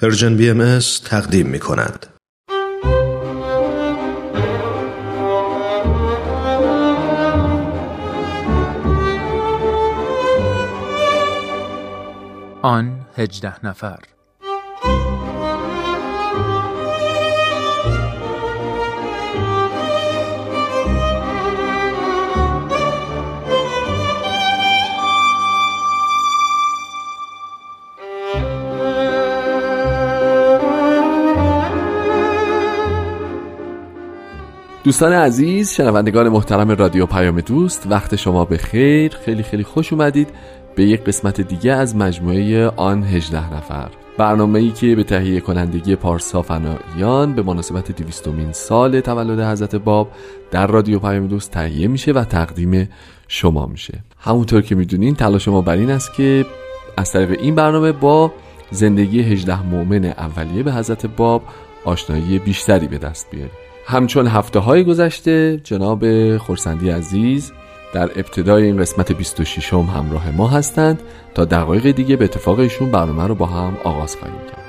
پرژن بی ام تقدیم می کند. آن هجده نفر دوستان عزیز شنوندگان محترم رادیو پیام دوست وقت شما به خیر خیلی خیلی خوش اومدید به یک قسمت دیگه از مجموعه آن 18 نفر. برنامه ای که به تهیه کنندگی پارسا فناییان به مناسبت دویستمین سال تولد حضرت باب در رادیو پیام دوست تهیه میشه و تقدیم شما میشه. همونطور که می‌دونین تلاش ما بر این است که از طریق این برنامه با زندگی 18 مؤمن اولیه به حضرت باب آشنایی بیشتری به دست بیاریم. همچون هفته های گذشته جناب خورسندی عزیز در ابتدای این قسمت 26 هم همراه ما هستند تا دقایق دیگه به اتفاق ایشون برنامه رو با هم آغاز خواهیم کرد.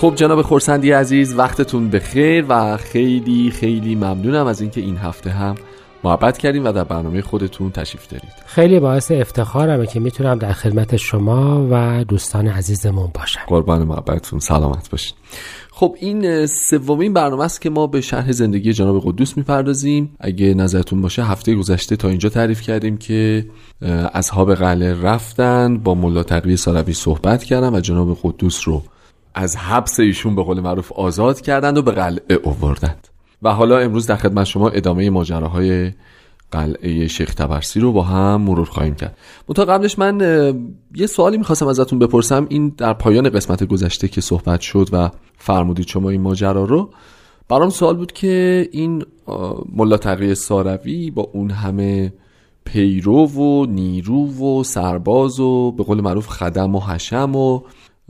خب جناب خورسندی عزیز وقتتون بخیر و خیلی خیلی ممنونم از اینکه این هفته هم محبت کردیم و در برنامه خودتون تشریف دارید. خیلی باعث افتخارمه که می‌تونم در خدمت شما و دوستان عزیزمون باشم. قربان محبتتون سلامت باشین. خب این سومین برنامه است که ما به شرح زندگی جناب قدوس می‌پردازیم. اگه نظرتون باشه هفته گذشته تا اینجا تعریف کردیم که اصحاب قلعه رفتن با ملا تقوی سالوی صحبت کردن و جناب قدوس رو از حبس ایشون به قول معروف آزاد کردند و به قلعه اووردند. و حالا امروز در خدمت شما ادامه ماجراهای قلعه شیخ تبرسی رو با هم مرور خواهیم کرد. منتها قبلش من یه سوالی می‌خواستم ازتون بپرسم. این در پایان قسمت گذشته که صحبت شد و فرمودید شما این ماجرا رو برام سوال بود که این ملا تقی ساروی با اون همه پیرو و نیرو و سرباز و به قول معروف خدم و حشم و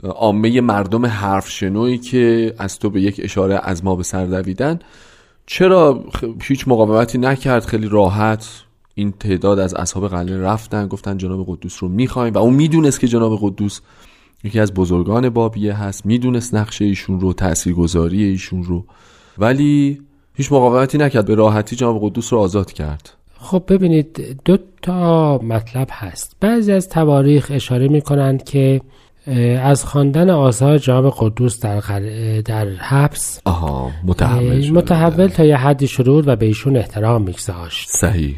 عامه مردم حرف شنوی که از تو به یک اشاره از ما به سر دویدن. چرا هیچ مقاومتی نکرد؟ خیلی راحت این تعداد از اصحاب قلعه رفتن گفتن جناب قدوس رو می‌خوایم و اون می‌دونست که جناب قدوس یکی از بزرگان بابیه هست. می‌دونست نقشه ایشون رو تاثیرگذاری ایشون رو. ولی هیچ مقاومتی نکرد. به راحتی جناب قدوس رو آزاد کرد. خب ببینید دو تا مطلب هست. بعضی از تواریخ اشاره می‌کنند که از خواندن آثار جناب قدوس در, در حبس. آها متحول متحول تا یه حدی شروع و به ایشون احترام میگذاشت. صحیح.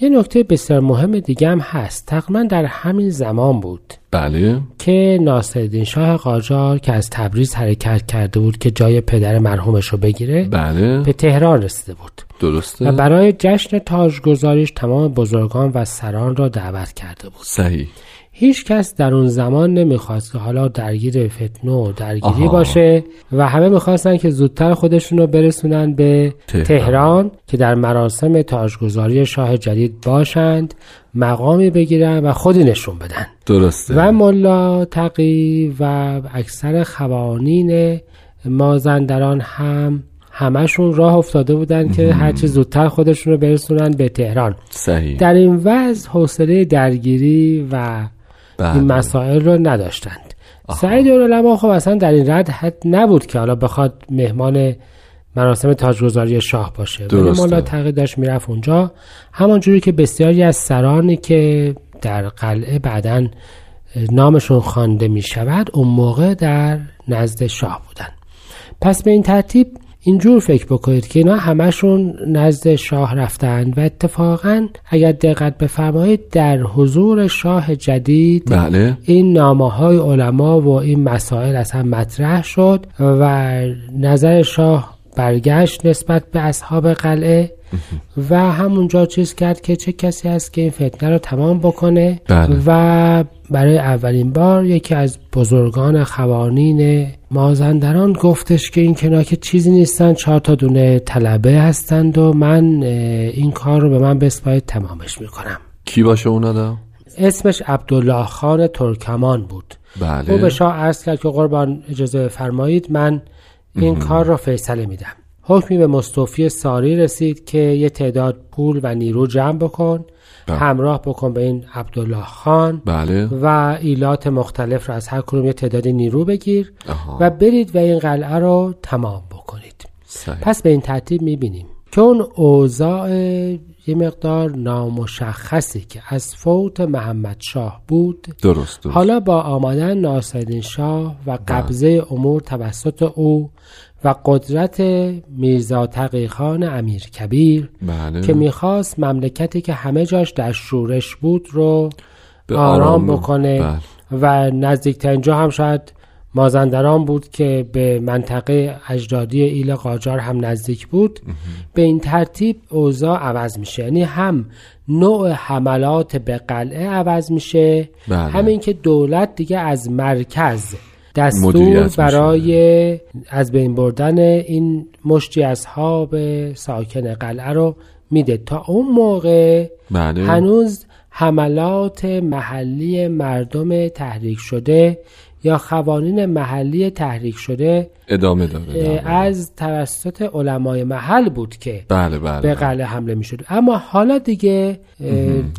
یه نکته بسیار مهم دیگه هم هست. تقریبا در همین زمان بود بله. که ناصرالدین شاه قاجار که از تبریز حرکت کرده بود که جای پدر مرحومش رو بگیره بله. به تهران رسیده بود. درسته. و برای جشن تاجگذاریش تمام بزرگان و سران را دعوت کرده بود. صحیح. هیچ کس در اون زمان نمی‌خواست که حالا درگیر فتنه و درگیری باشه و همه می‌خواستن که زودتر خودشون رو برسونن به تهران. تهران که در مراسم تاجگذاری شاه جدید باشند مقامی بگیرن و خودی نشون بدن. درسته. و ملا تقی و اکثر خوانین مازندران هم همشون راه افتاده بودن که هرچی زودتر خودشون رو برسونن به تهران. صحیح. در این وضع حوصله درگیری و. این مسائل رو نداشتند. سعید العلماء خب اصلا در این رد حد نبود که حالا بخواد مهمان مراسم تاجگذاری شاه باشه. ولی مولا تقی داشت می‌رفت اونجا. همانجوری که بسیاری از سرانی که در قلعه بعدا نامشون خوانده می شود اون موقع در نزد شاه بودن. پس به این ترتیب اینجور فکر بکنید که اینا همشون نزد شاه رفتند و اتفاقا اگر دقت بفرمایید در حضور شاه جدید بله. این نامه های علما و این مسائل اصلا مطرح شد و نظر شاه برگشت نسبت به اصحاب قلعه و همونجا چیز کرد که چه کسی هست که این فتنه رو تمام بکنه بله. و برای اولین بار یکی از بزرگان خوانین مازندران گفتش که این کنا که چیزی نیستن چهار تا دونه طلبه هستند و من این کار رو به من بسپاید تمامش می‌کنم کی باشه اون آدم؟ اسمش عبدالله خان ترکمان بود بله او به شاه عرض کرد که قربان اجازه فرمایید من این کار را فیصله میدم حکمی به مصطفی ساری رسید که یه تعداد پول و نیرو جمع بکن بله. همراه بکن به این عبدالله خان بله و ایلات مختلف را از هر کدوم یه تعداد نیرو بگیر آها. و برید و این قلعه رو تمام بکنید صحیح. پس به این ترتیب می‌بینیم که اون اوضاع یه مقدار نامشخصی که از فوت محمد شاه بود. درست درست. حالا با آمدن ناصرالدین شاه و قبضه امور توسط او و قدرت میرزا تقیخان امیر کبیر بله. که می‌خواست مملکتی که همه جاش در شورش بود رو به آرام آرام بکنه بله. و نزدیکترین جا هم شاید مازندران بود که به منطقه اجدادی ایل قاجار هم نزدیک بود. به این ترتیب اوضاع عوض میشه. یعنی هم نوع حملات به قلعه عوض میشه. بله. همین که دولت دیگه از مرکز دستور. برای از بین بردن این مشتی اصحاب ساکن قلعه رو میده. تا اون موقع بله. هنوز حملات محلی مردم تحریک شده یا قوانین محلی تحریک شده ادامه داره بله. از توسط علمای محل بود که بله بله به قلعه حمله می شد اما حالا دیگه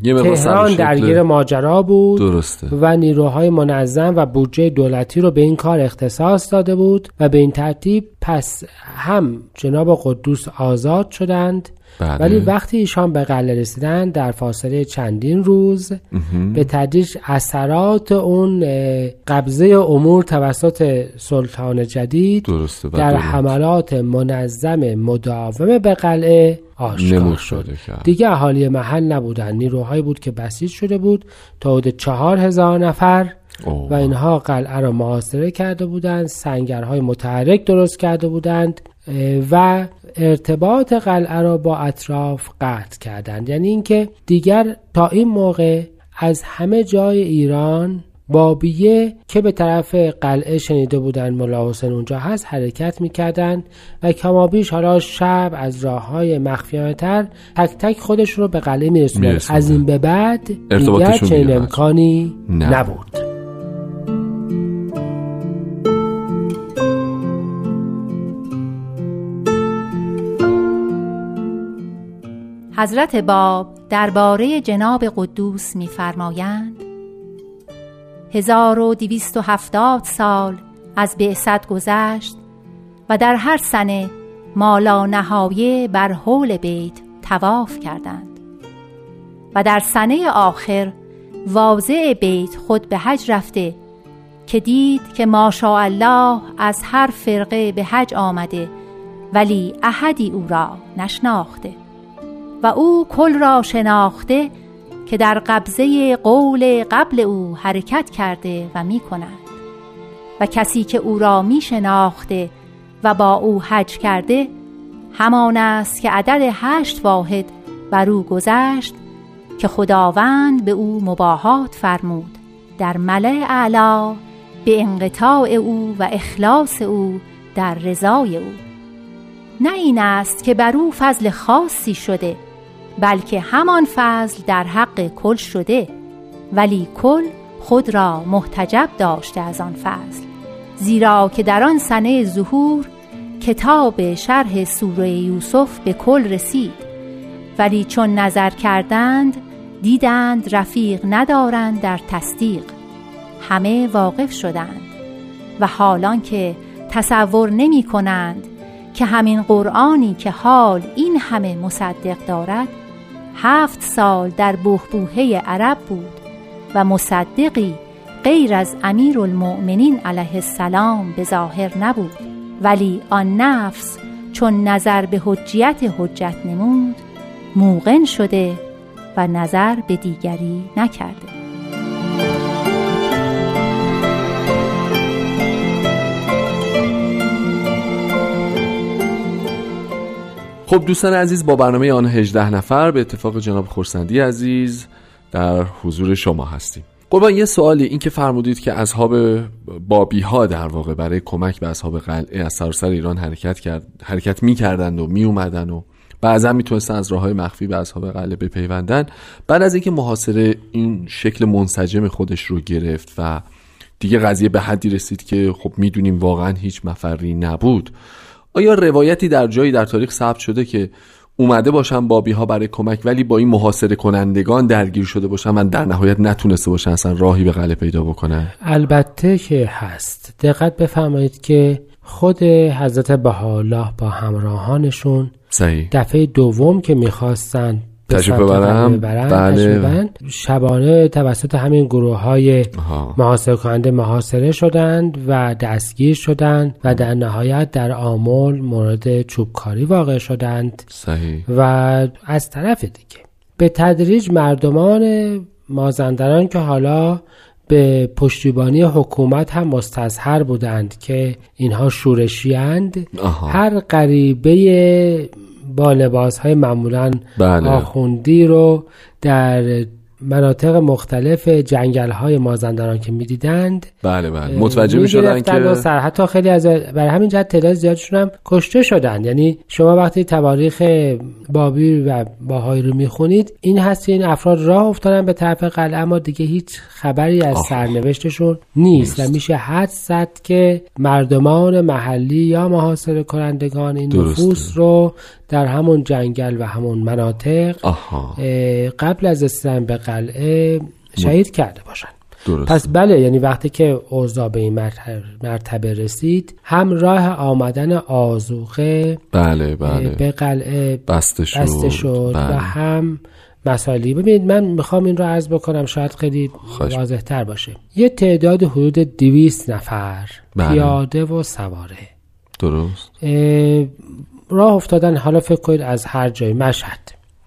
تهران درگیر ماجرا بود درسته. و نیروهای منظم و بودجه دولتی رو به این کار اختصاص داده بود و به این ترتیب پس هم جناب قدوس آزاد شدند بله. ولی وقتی ایشان به قلعه رسیدن در فاصله چندین روز به تدریج اثرات اون قبضه امور توسط سلطان جدید درسته و در. حملات منظم مداوم به قلعه آشکار شد. دیگه اهالی محل نبودن نیروهایی بود که بسیج شده بود تا حدود چهار هزار نفر اوه. و اینها قلعه را محاصره کرده بودند سنگرهای متحرک درست کرده بودند و ارتباط قلعه را با اطراف قطع کردند یعنی اینکه دیگر تا این موقع از همه جای ایران بابیه که به طرف قلعه شنیده بودن ملا حسین اونجا هست حرکت می‌کردن و کمابیش حالا شب از راه های مخفیانه تر تک تک خودش رو به قلعه میرسوندن میرسوندن. از این به بعد دیگر چنین امکانی نه. نبود حضرت باب درباره جناب قدوس می‌فرمایند 1270 سال از بعثت گذشت و در هر سنه مالا نهایه بر حول بیت تواف کردند و در سنه آخر واضع بیت خود به حج رفته که دید که ماشاءالله از هر فرقه به حج آمده ولی احدی او را نشناخته. و او کل را شناخته که در قبضه قول قبل او حرکت کرده و می کند. و کسی که او را می شناخته و با او حج کرده همان است که عدد هشت واحد بر او گذشت که خداوند به او مباهات فرمود. در ملع اعلا به انقطاع او و اخلاص او در رضای او. نه این است که بر او فضل خاصی شده بلکه همان فضل در حق کل شده. ولی کل خود را محتجب داشته از آن فضل زیرا که در آن سنه ظهور کتاب شرح سوره یوسف به کل رسید. ولی چون نظر کردند دیدند رفیق ندارند در تصدیق. همه واقف شدند و حالان که تصور نمی کنند که همین قرآنی که حال این همه مصدق دارد هفت سال در بهبوهه عرب بود و مصدقی غیر از امیر المؤمنین علیه السلام به ظاهر نبود. ولی آن نفس چون نظر به حجیت حجت نمود موقن شده و نظر به دیگری نکرده. خب دوستان عزیز با برنامه آن 18 نفر به اتفاق جناب خورسندی عزیز در حضور شما هستیم. قربان یه سوالی این که فرمودید که اصحاب بابی ها در واقع برای کمک به اصحاب قلعه از سراسر ایران حرکت کرد حرکت می‌کردند و میومدن و بعضا می‌تونستن از راه های مخفی به اصحاب قلعه بپیوندن. بعد از اینکه محاصره این شکل منسجم خودش رو گرفت و دیگه قضیه به حدی رسید که خب می‌دونیم واقعا هیچ مفری نبود آیا روایتی در جایی در تاریخ ثبت شده که اومده باشن بابی ها برای کمک ولی با این محاصره کنندگان درگیر شده باشن و در نهایت نتونسته باشن اصلا راهی به قلعه پیدا بکنن البته که هست دقت بفرمایید که خود حضرت بهاءالله با همراهانشون صحیح. دفعه دوم که می‌خواستن تشریف ببرم بله. شبانه توسط همین گروه های محاصره کننده محاصره شدند و دستگیر شدند و در نهایت در آمول مورد چوبکاری واقع شدند. صحیح. و از طرف دیگه به تدریج مردمان مازندران که حالا به پشتیبانی حکومت هم مستظهر بودند که اینها شورشیند هر غریبه با لباس های معمولا بله. آخوندی رو در مناطق مختلف جنگل های مازندران که می‌دیدند بله بله. متوجه می شدن که سر حتی خیلی از برای همین جهت تعداد زیادشون هم کشته شدن. یعنی شما وقتی تواریخ بابی و باهایی رو می‌خونید این هست که این افراد راه افتادن به طرف قلعه اما دیگه هیچ خبری از سرنوشتشون نیست, و میشه حد زد که مردمان محلی یا محاصره کنندگان این نفوس رو در همون جنگل و همون مناطق قبل از رسیدن به قلعه شهید کرده باشن درست. پس بله یعنی وقتی که اوضاع به این مرتبه رسید هم راه آمدن آزوقه بله بله. به قلعه بسته شد, بسته شد و بله. هم مسائلی. ببینید من می‌خوام این رو عرض بکنم شاید خیلی واضح تر باشه. یه تعداد حدود دویست نفر بله. پیاده و سواره. درست. راه افتادن حالا فکر کنید از هر جای مشهد.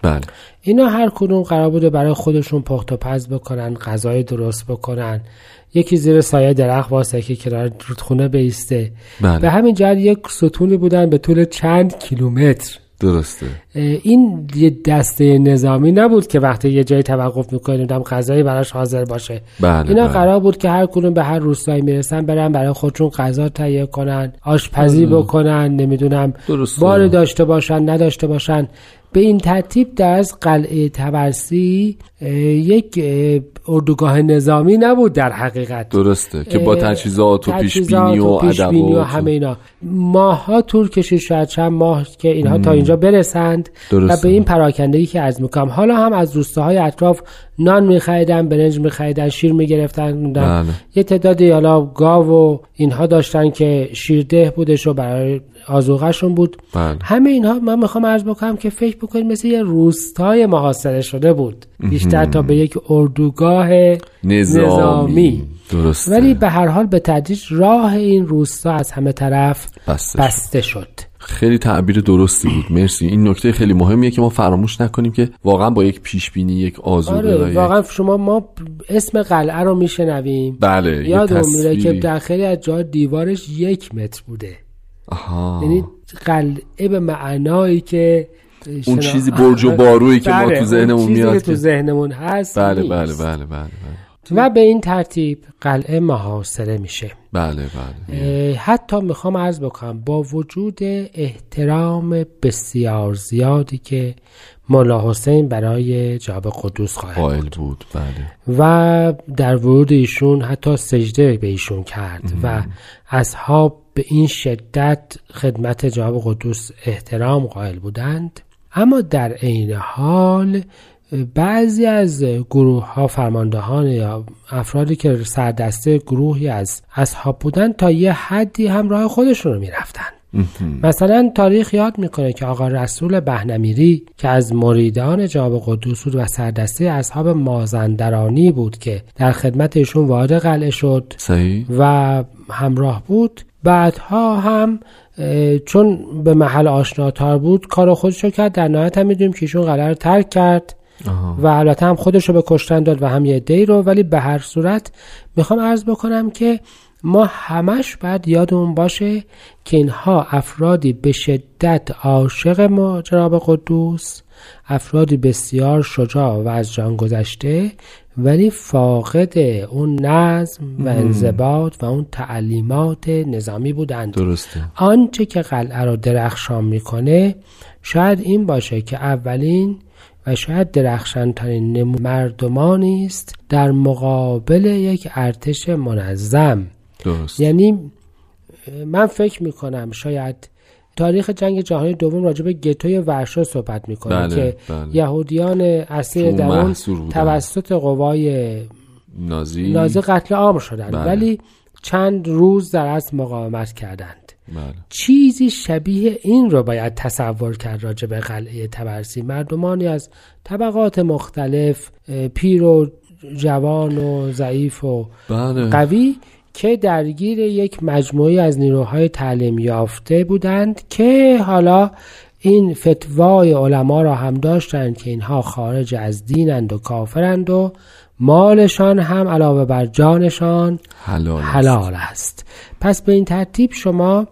بله. اینا هر کدوم قرار بوده برای خودشون پخت و پز بکنن غذای درست بکنن. یکی زیر سایه درخت واسه که کنار رودخونه بیسته. بله. به همین جهت یک ستونی بودن به طول چند کیلومتر. درسته. این یه دسته نظامی نبود که وقتی یه جایی توقف می‌کنیم دم غذایی براش حاضر باشه. بله اینا بله. قرار بود که هر کدوم به هر روستایی می‌رسن برن برای خودشون غذا تهیه کنن آشپزی بکنن نمی‌دونم بار داشته باشن نداشته باشن. به این ترتیب در از قلعه تبرسی یک اردوگاه نظامی نبود در حقیقت. درسته که با تجهیزات و پیشبینی و, و, و همه اینا. ماها طول کشید شاید چند ماه که اینها تا اینجا برسند درسته. و به این پراکندگی که از می‌کنم حالا هم از روستاهای اطراف نان میخریدن برنج میخریدن شیر می‌گرفتن بله. یه تعدادی حالا گاو و اینها داشتن که شیرده بودش و برای آزوغشون بود بله. همه اینها من می‌خوام عرض بکنم که فکر بکنید مثل یه روستای محاصره شده بود بیشتر تا به یک اردوگاه نظامی, نظامی. درسته. ولی به هر حال به تدریج راه این روستا از همه طرف بسته, بسته شد. خیلی تعبیر درستی بود. مرسی. این نکته خیلی مهمیه که ما فراموش نکنیم که واقعا با یک پیش بینی یک آزوده آره واقعا شما ما اسم قلعه رو میشنویم. بله یادم میره که در خیلی از جا دیوارش یک متر بوده. آها. یعنی قلعه به معنایی که اون چیزی برج و بارویی که ما بله، تو ذهنمون میاد که تو ذهنمون هست بله بله بله بله, بله. و به این ترتیب قلعه محاصره میشه. بله بله. حتی می‌خوام عرض بکنم با وجود احترام بسیار زیادی که مولا حسین برای جاب قدوس قائل بود بله. و در ورود ایشون حتی سجده به ایشون کرد و اصحاب به این شدت خدمت جواب قدوس احترام قائل بودند. اما در عین حال بعضی از گروه ها فرماندهان یا افرادی که سردسته گروهی از اصحاب بودند تا یه حدی هم راه خودشون رو می‌رفتن. مثلا تاریخ یاد می‌کنه که آقا رسول بهنمیری که از مریدان جواب قدوس بود و سردسته اصحاب مازندرانی بود که در خدمت ایشون وارد قلعه شد صحیح. و همراه بود. بعدها هم چون به محل آشناتار بود کار خودش رو کرد. در نهایت هم می‌دونیم که ایشون قلعه رو ترک کرد. و البته هم خودش رو به کشتن داد و هم یه دی رو ولی به هر صورت می‌خوام عرض بکنم که ما همش باید یادمون باشه که اینها افرادی به شدت عاشق ما جناب قدوس افرادی بسیار شجاع و از جان گذشته ولی فاقد اون نظم و انضباط و اون تعلیمات نظامی بودند. درسته. آنچه که قلعه رو درخشان می‌کنه شاید این باشه که اولین و شاید درخشانترین مردمانی است در مقابل یک ارتش منظم درست یعنی من فکر می‌کنم شاید تاریخ جنگ جهانی دوم راجع به گتوی ورشا صحبت می‌کنه بله، که بله. یهودیان اسیر در اون. توسط قوای نازی نازی قتل عام شدند بله. ولی چند روز در از مقاومت کردند بله. چیزی شبیه این رو باید تصور کرد راجع به قلعه تبرسی مردمانی از طبقات مختلف پیر و جوان و ضعیف و بله قوی که درگیر یک مجموعی از نیروهای تعلیم یافته بودند که حالا این فتوای علما را هم داشتند که اینها خارج از دینند و کافرند و مالشان هم علاوه بر جانشان حلال است. حلال است پس به این ترتیب شما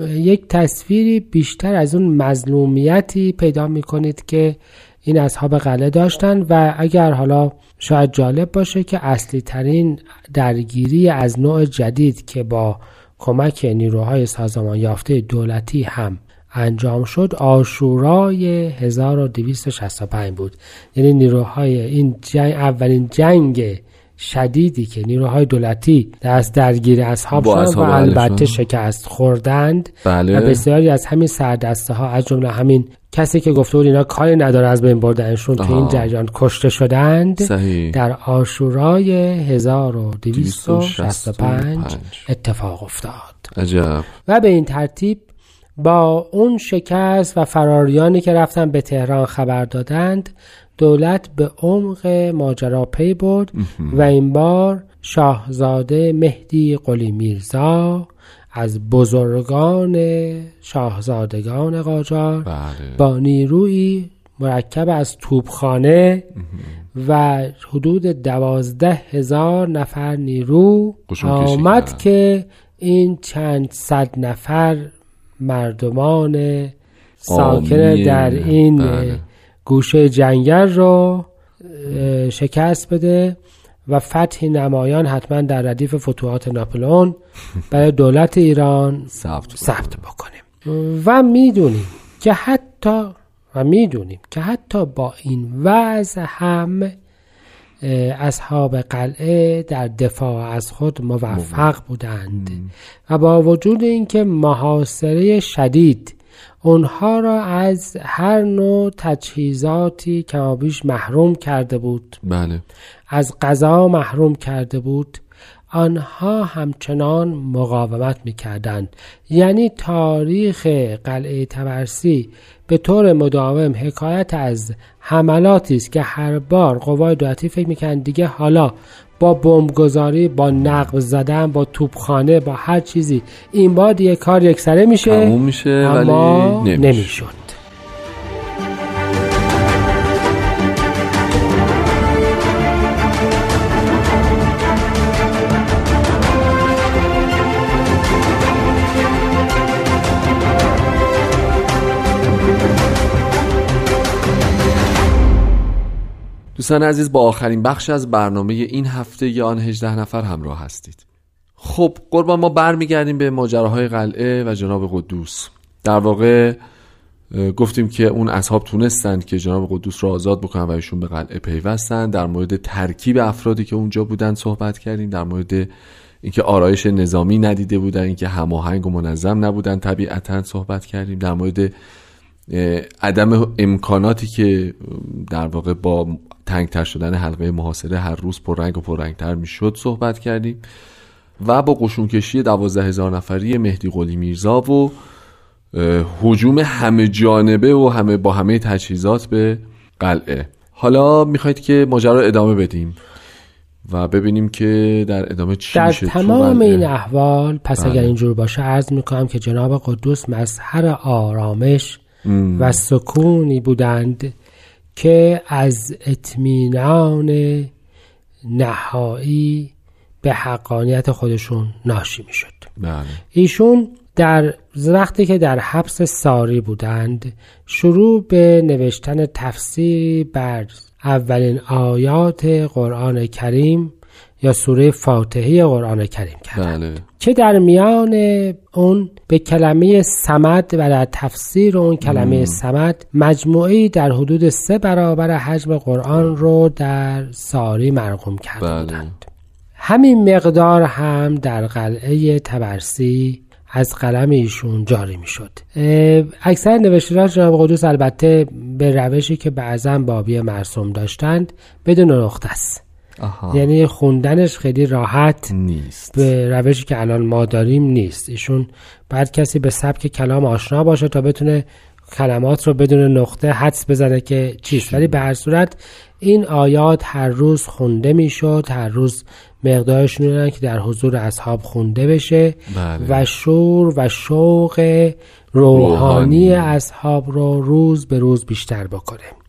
یک تصویری بیشتر از اون مظلومیتی پیدا می کنید که این اصحاب قلعه داشتن و اگر حالا شاید جالب باشه که اصلی ترین درگیری از نوع جدید که با کمک نیروهای سازمان یافته دولتی هم انجام شد آشورای 1265 بود. یعنی نیروهای این جنگ اولین جنگ شدیدی که نیروهای دولتی دست درگیر اصحاب با شدن و البته. شکست خوردند بله. و بسیاری از همین سردسته ها از جمله همین کسی که گفته بود اینا کاری نداره از بین بردنشون تو این. جریان کشته شدند صحیح در آشورای 1265 اتفاق افتاد عجب و به این ترتیب با اون شکست و فراریانی که رفتن به تهران خبر دادند دولت به عمق ماجرا پی برد و این بار شاهزاده مهدی قلی میرزا از بزرگان شاهزادگان قاجار بله با نیروی مرکب از توپخانه و حدود دوازده هزار نفر نیرو آمد. که این چند صد نفر مردمان ساکن در این بله. گوشه جنگل رو اه، شکست بده و فتح نمایان حتما در ردیف فتوحات ناپلئون برای دولت ایران ثبت بکنیم و می‌دونیم که حتی و می‌دونیم که حتی با این وضع هم اصحاب قلعه در دفاع از خود موفق بودند. و با وجود اینکه محاصره شدید اونها را از هر نوع تجهیزاتی کمابیش محروم کرده بود بله. از غذا محروم کرده بود آنها همچنان مقاومت می‌کردند. یعنی تاریخ قلعه تبرسی به طور مداوم حکایت از حملاتی است که هر بار قوای دولتی فکر می‌کنند دیگه حالا با بمبگذاری با نقب زدن با توپخانه با هر چیزی. این بار دیگه کار یکسره میشه. تموم میشه اما ولی نمیشه. نمی‌شد. دوستان عزیز با آخرین بخش از برنامه این هفته یا آن 18 نفر همراه هستید. خب قربان ما برمیگردیم به ماجراهای قلعه و جناب قدوس. در واقع گفتیم که اون اصحاب تونستند که جناب قدوس رو آزاد بکنن و ایشون به قلعه پیوستن. در مورد ترکیب افرادی که اونجا بودن صحبت کردیم. در مورد اینکه آرایش نظامی ندیده بودن اینکه هماهنگ و منظم نبودن طبیعتا صحبت کردیم. در مورد عدم امکاناتی که در واقع با تنگتر شدن حلقه محاصره هر روز پررنگ و پررنگتر می‌شد صحبت کردیم و با قشونکشی دوازده هزار نفری مهدی قلی میرزا و اه، هجوم همه جانبه و همه با همه تجهیزات به قلعه حالا می‌خواید که ماجرا ادامه بدیم و ببینیم که در ادامه چی در میشه تمام. این احوال پس بله. اگر اینجور باشه عرض می‌کنم که جناب قدوس مظهر آرامش و سکونی بودند که از اطمینان نهایی به حقانیت خودشون ناشی می‌شد. بله. ایشون در وقتی که در حبس ساری بودند شروع به نوشتن تفسیری بر اولین آیات قرآن کریم یا سوره فاتحه قرآن کریم کردند. بله. که در میان اون به کلمه سمد و در تفسیر اون کلمه سمد مجموعی در حدود سه برابر حجم قرآن رو در ساری مرقوم کرده بله. بودند همین مقدار هم در قلعه تبرسی از قلم ایشون جاری می شد اکثر نوشته‌ها جناب قدوس البته به روشی که بعضا بابی مرسوم داشتند بدون نقطه است. یعنی خوندنش خیلی راحت نیست. به روشی که الان ما داریم نیست. ایشون بعد کسی به سبک کلام آشنا باشه تا بتونه کلمات رو بدون نقطه حدس بزنه که چیست. ولی به هر صورت این آیات هر روز خونده می‌شد هر روز مقدارش که در حضور اصحاب خونده بشه بله. و شور و شوق روحانی, روحانی. اصحاب رو روز به روز بیشتر بکنه.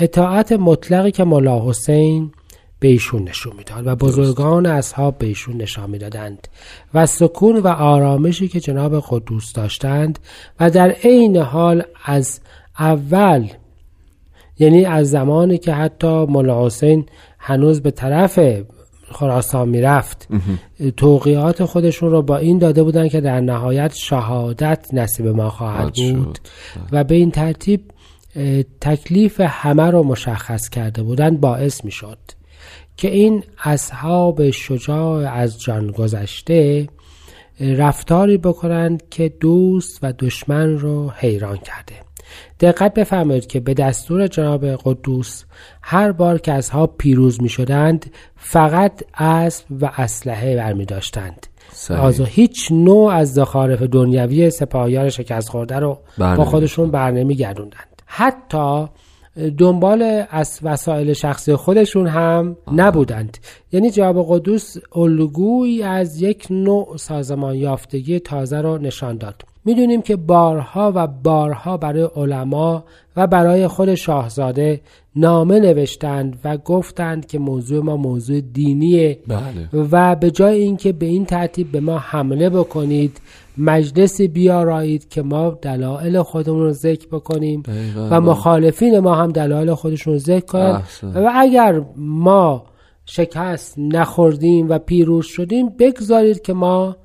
اطاعت مطلقی که ملا حسین به ایشون نشون می‌داد و بزرگان اصحاب به ایشون نشان می‌دادند و سکون و آرامشی که جناب قدوس داشتند و در عین حال از اول یعنی از زمانی که حتی ملا حسین هنوز به طرف خراسان می‌رفت توقیات خودشون رو با این داده بودن که در نهایت شهادت نصیب ما خواهد بود و به این ترتیب تکلیف همه رو مشخص کرده بودن باعث می شد که این اصحاب شجاع از جان گذشته رفتاری بکنند که دوست و دشمن رو حیران کرده. دقت بفرمایید که به دستور جناب قدوس هر بار که اصحاب پیروز می شدند فقط اسب و اسلحه برمی داشتند آزو هیچ نوع از زخارف دنیوی سپاهیان شکست خورده رو با خودشون برنمی گردوندند حتی دنبال از وسایل شخصی خودشون هم نبودند. یعنی جواب قدوس الگویی از یک نوع سازمان یافتگی تازه رو نشان داد. می‌دونیم که بارها و بارها برای علما و برای خود شاهزاده نامه نوشتند و گفتند که موضوع ما موضوع دینیه بله. و به جای اینکه به این ترتیب به ما حمله بکنید مجلسی بیارایید که ما دلایل خودمون رو ذکر بکنیم و مخالفین ما هم دلایل خودشون رو ذکر کنند و اگر ما شکست نخوردیم و پیروز شدیم بگذارید که ما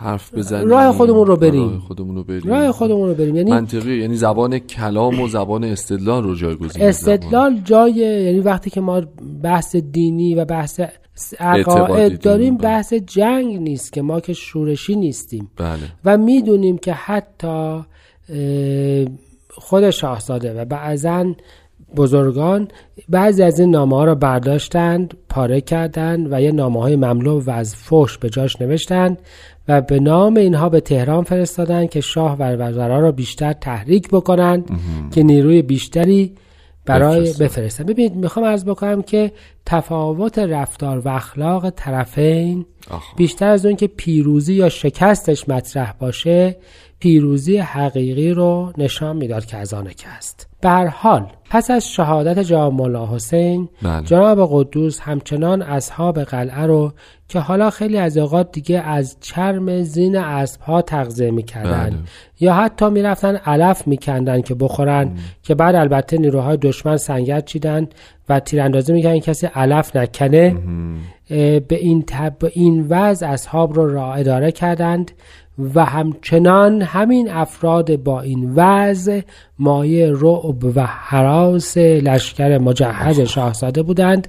حرف بزنیم. راه خودمون رو بریم. راه خودمون رو بریم. راه خودمون رو بریم. یعنی منطقی یعنی زبان کلام و زبان استدلال رو جایگزین استدلال جای یعنی وقتی که ما بحث دینی و بحث عقاید داریم بله. بحث جنگ نیست که ما که شورشی نیستیم بله. و می‌دونیم که حتی خود شاهزاده و بعضا بزرگان بعضی از این نامه ها را برداشتند پاره کردند و یه نامه های مملو و از فوش به جاش نوشتند و به نام اینها به تهران فرستادند که شاه و وزرا را بیشتر تحریک بکنند که نیروی بیشتری برای بفرستن ببینید می‌خوام از بکنم که تفاوت رفتار و اخلاق طرفین بیشتر از اون که پیروزی یا شکستش مطرح باشه پیروزی حقیقی رو نشان می‌داد که از آنکه است به هر حال پس از شهادت جناب مولا حسین بله. جناب قدوس همچنان اصحاب قلعه رو که حالا خیلی از اوقات دیگه از چرم زین اسب ها تغذیه می‌کردن بله. یا حتی می‌رفتن علف میکندن که بخورن که بعد البته نیروهای دشمن سنگت چیدن و تیراندازی می‌کردن کسی علف نکنه به این تب این وضع اصحاب رو را اداره کردند و همچنان همین افراد با این وضع مایه رعب و حراس لشکر مجهز. شاهزاده بودند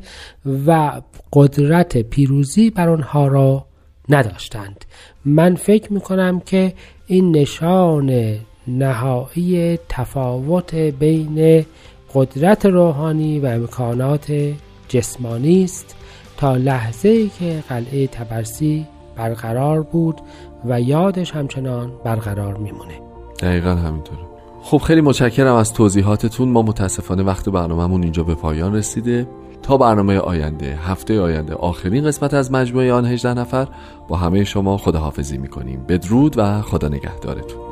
و قدرت پیروزی بر آنها را نداشتند. من فکر می‌کنم که این نشان نهایی تفاوت بین قدرت روحانی و امکانات جسمانی است تا لحظه که قلعه تبرسی برقرار بود و یادش همچنان برقرار میمونه. دقیقا همینطوره. خب خیلی متشکرم از توضیحاتتون. ما متاسفانه وقت برنامهمون اینجا به پایان رسیده. تا برنامه آینده هفته آینده آخرین قسمت از مجموعه آن 18 نفر با همه شما خداحافظی می‌کنیم. بدرود و خدا نگهدارتون.